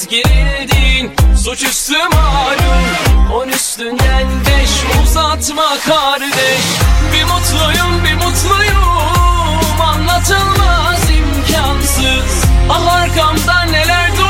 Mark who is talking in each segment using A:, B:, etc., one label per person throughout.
A: biraz gerildin Suçüstü malum. On üstünden beş uzatma kardeş. Bir mutluyum bir mutluyum. Anlatılmaz imkansız. Al arkamda neler dur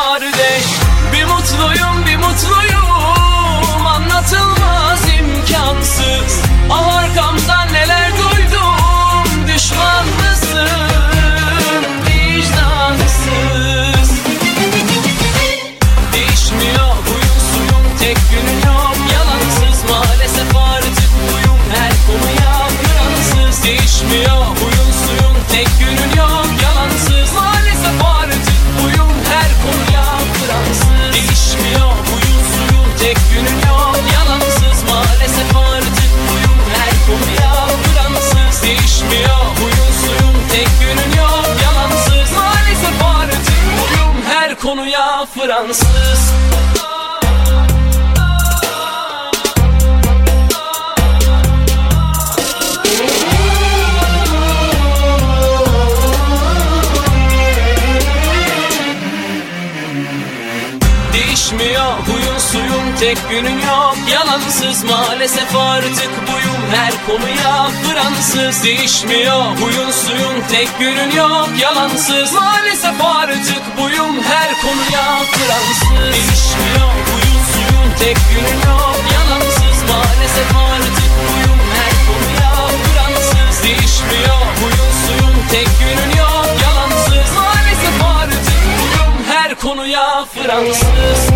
A: cansız Değişmiyor huyun suyun tek günün yok. Yalansız maalesef artık bu her konuya Fransız değişmiyor. Huyun suyun tek günün yok yalansız. Maalesef artık buyum her konuya Fransız değişmiyor. Huyun suyun tek günün yok yalansız. Maalesef artık buyum her konuya Fransız değişmiyor. Huyun suyun tek günün yok yalansız. Maalesef artık buyum her konuya Fransız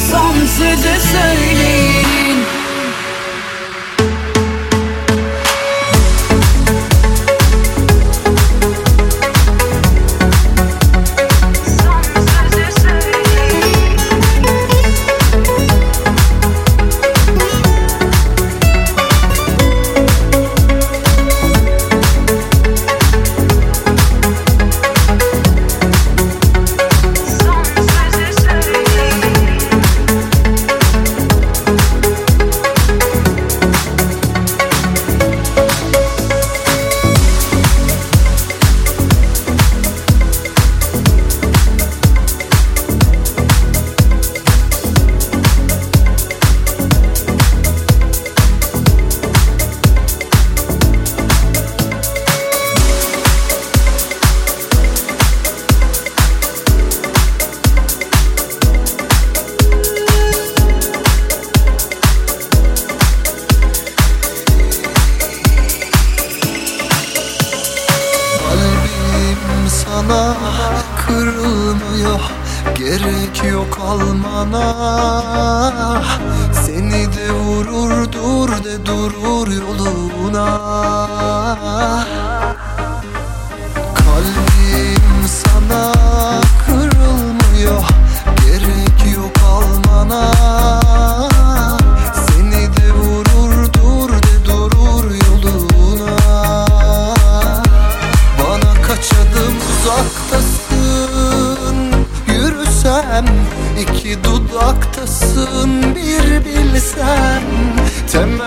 B: kalır son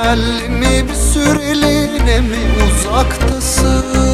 C: Temelli mi bir süreliğine mi uzaktasın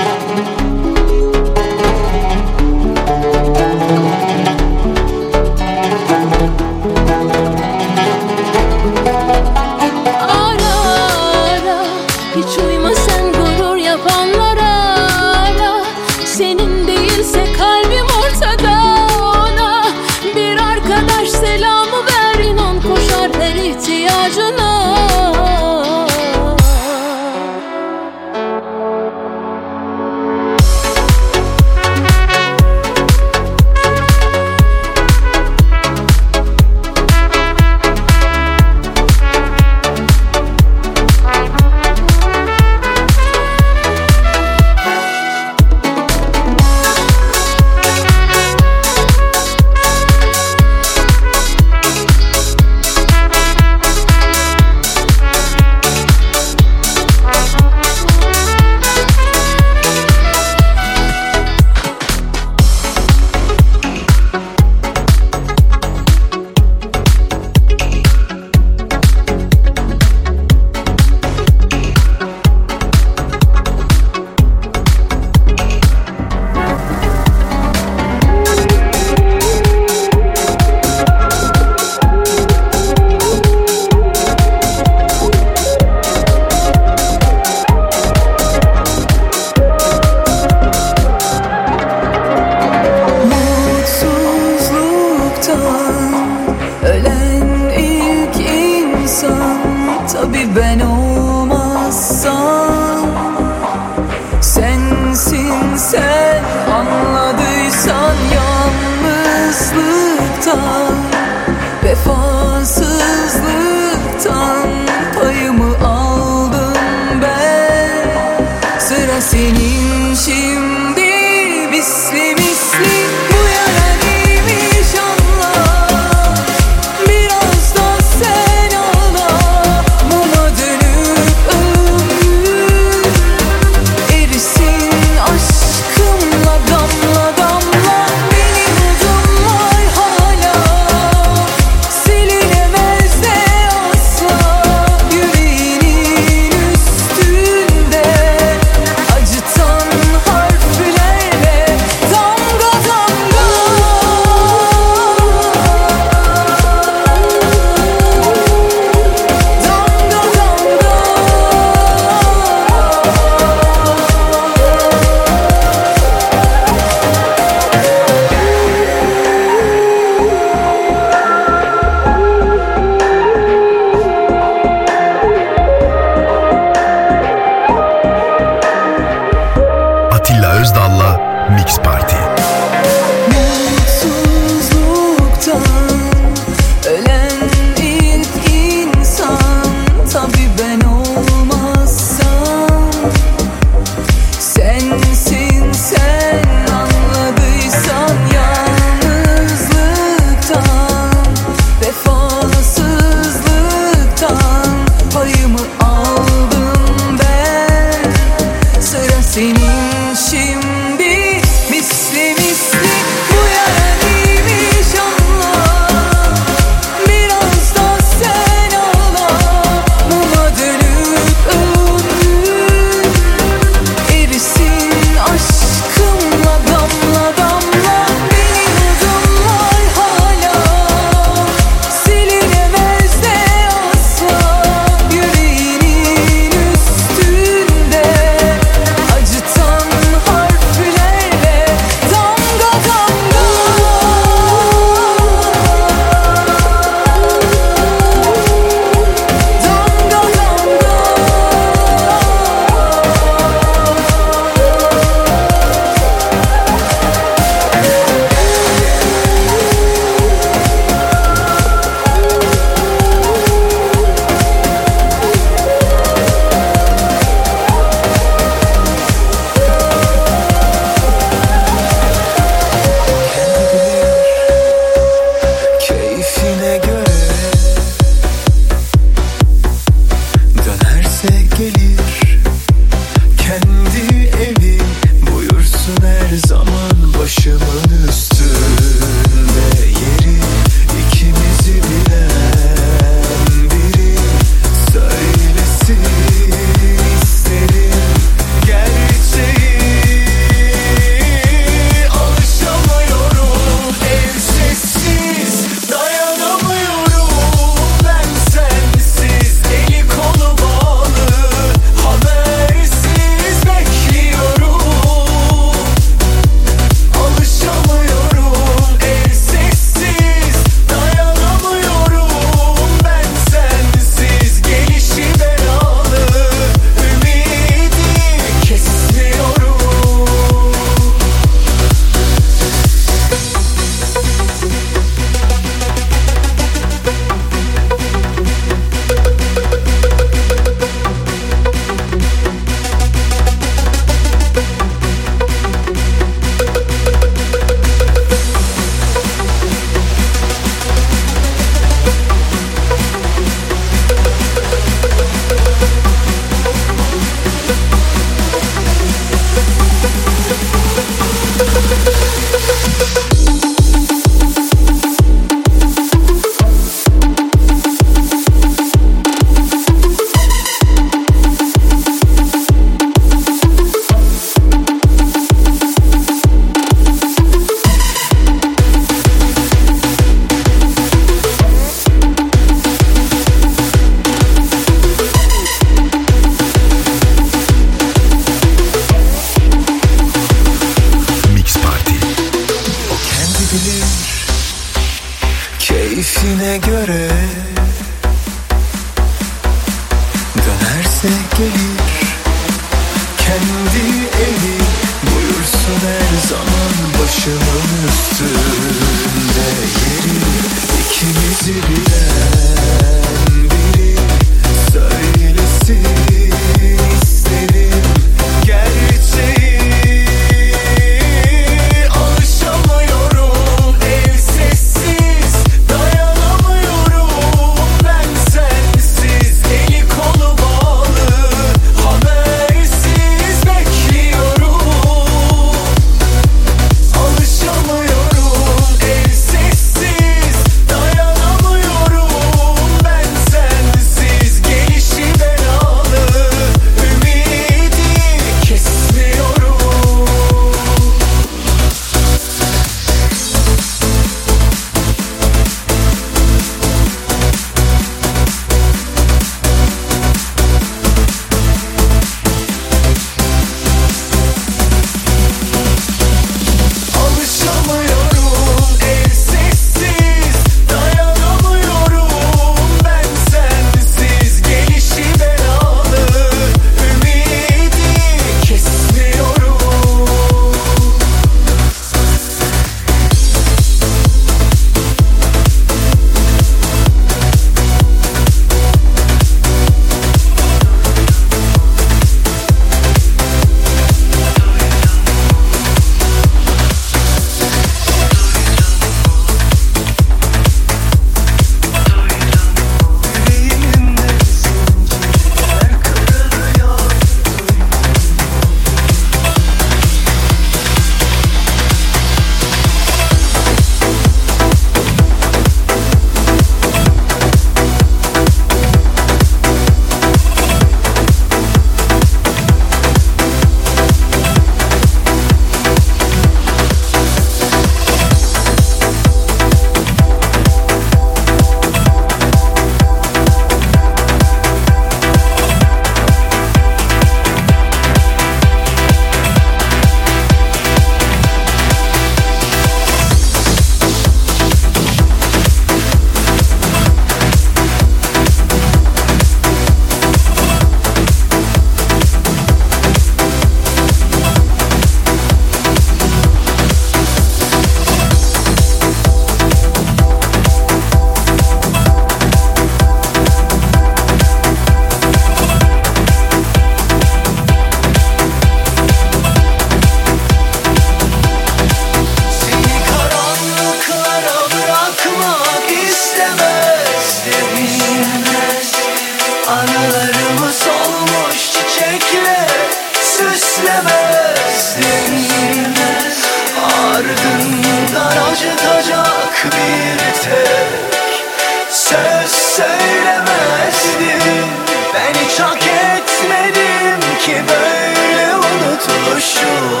C: söz söylemezdim. Ben hiç hak etmedim ki böyle unutuluşu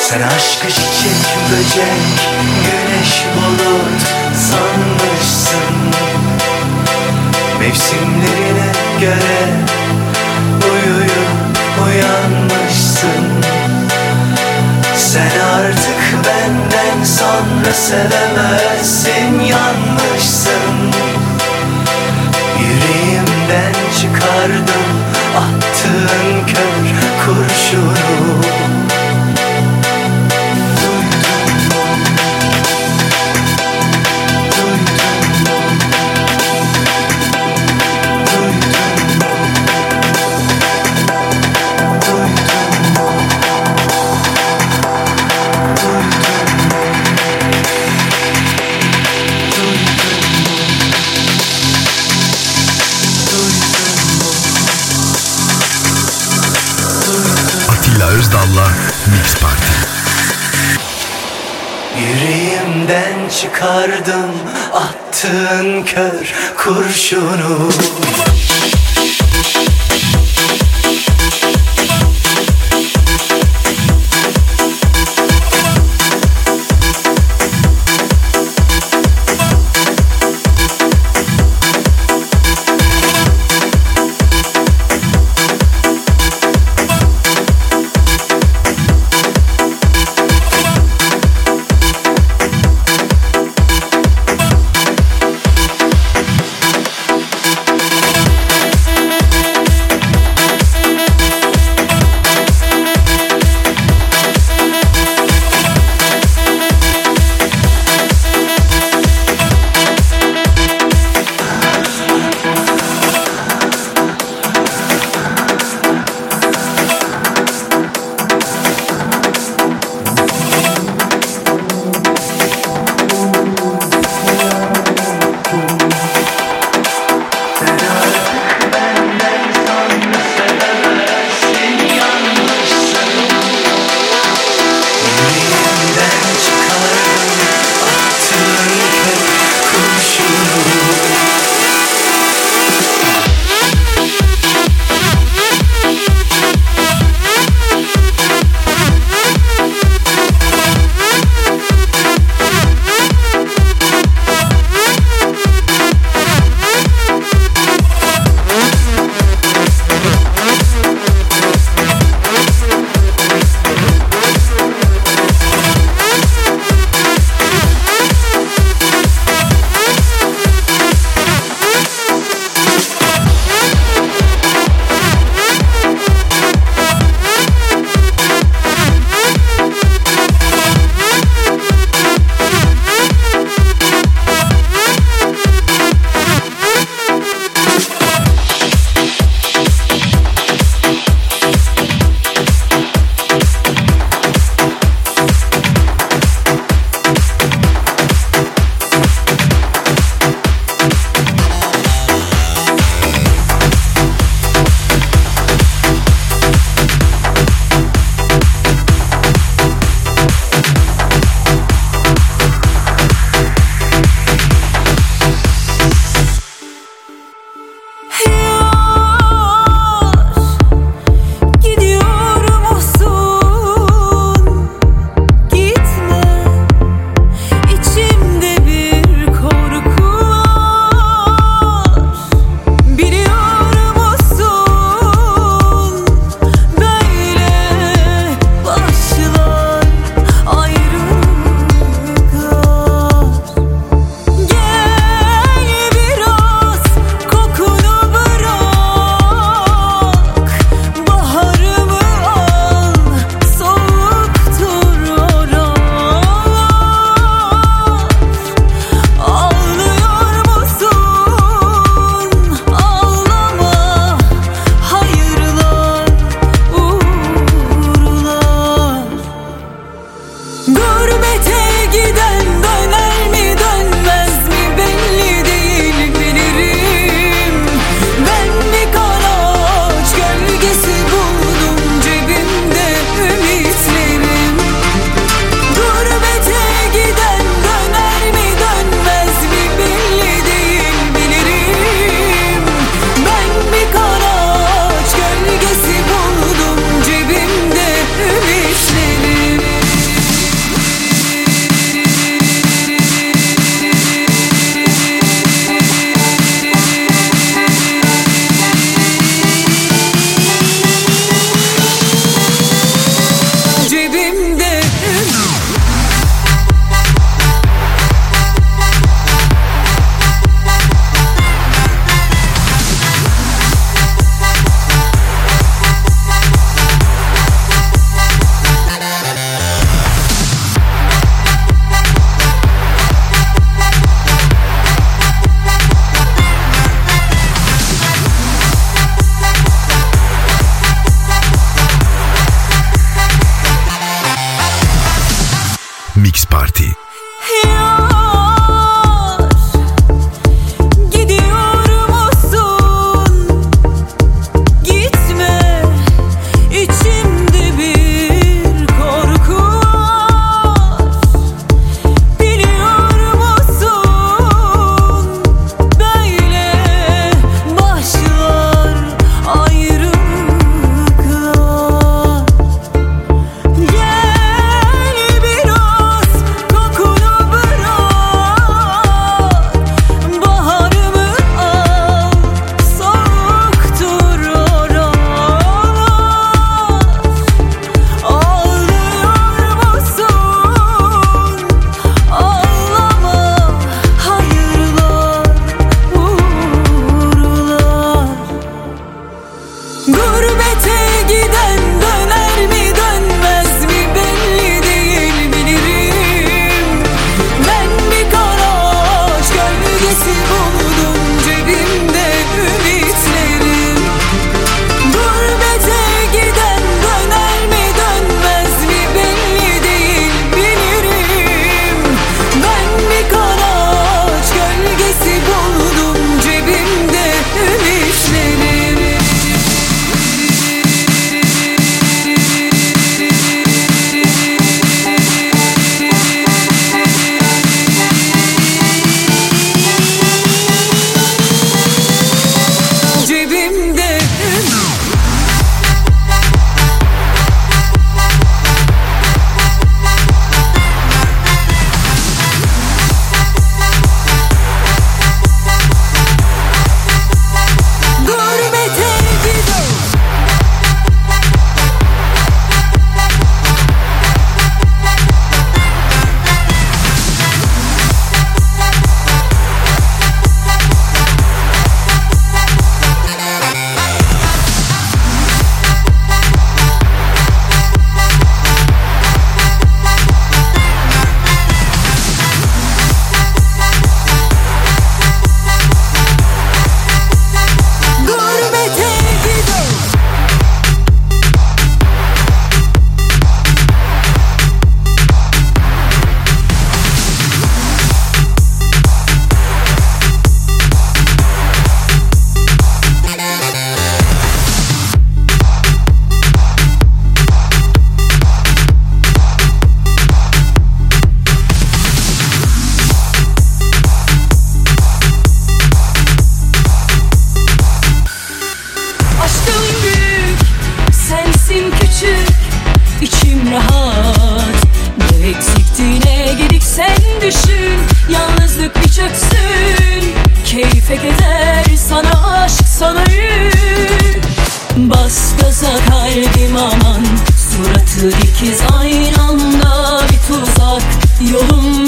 C: sen aşkı çiçek böcek Güneş bulut sanmışsın. Mevsimlerine göre Uyuyup uyanmışsın benden sonra sevemezsin Yanmışsın Yüreğimden çıkardım Attığın kör kurşunu çıkardım attığın kör kurşunu
D: rahat. Ne eksikti ne gidik sen düşün. Yalnızlık bir çöksün Keyfe keder sana aşk sana yük Bas gaza kalbim aman. Suratı ikiz aynı anda bir tuzak.
E: Yolum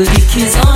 E: Cookie kiss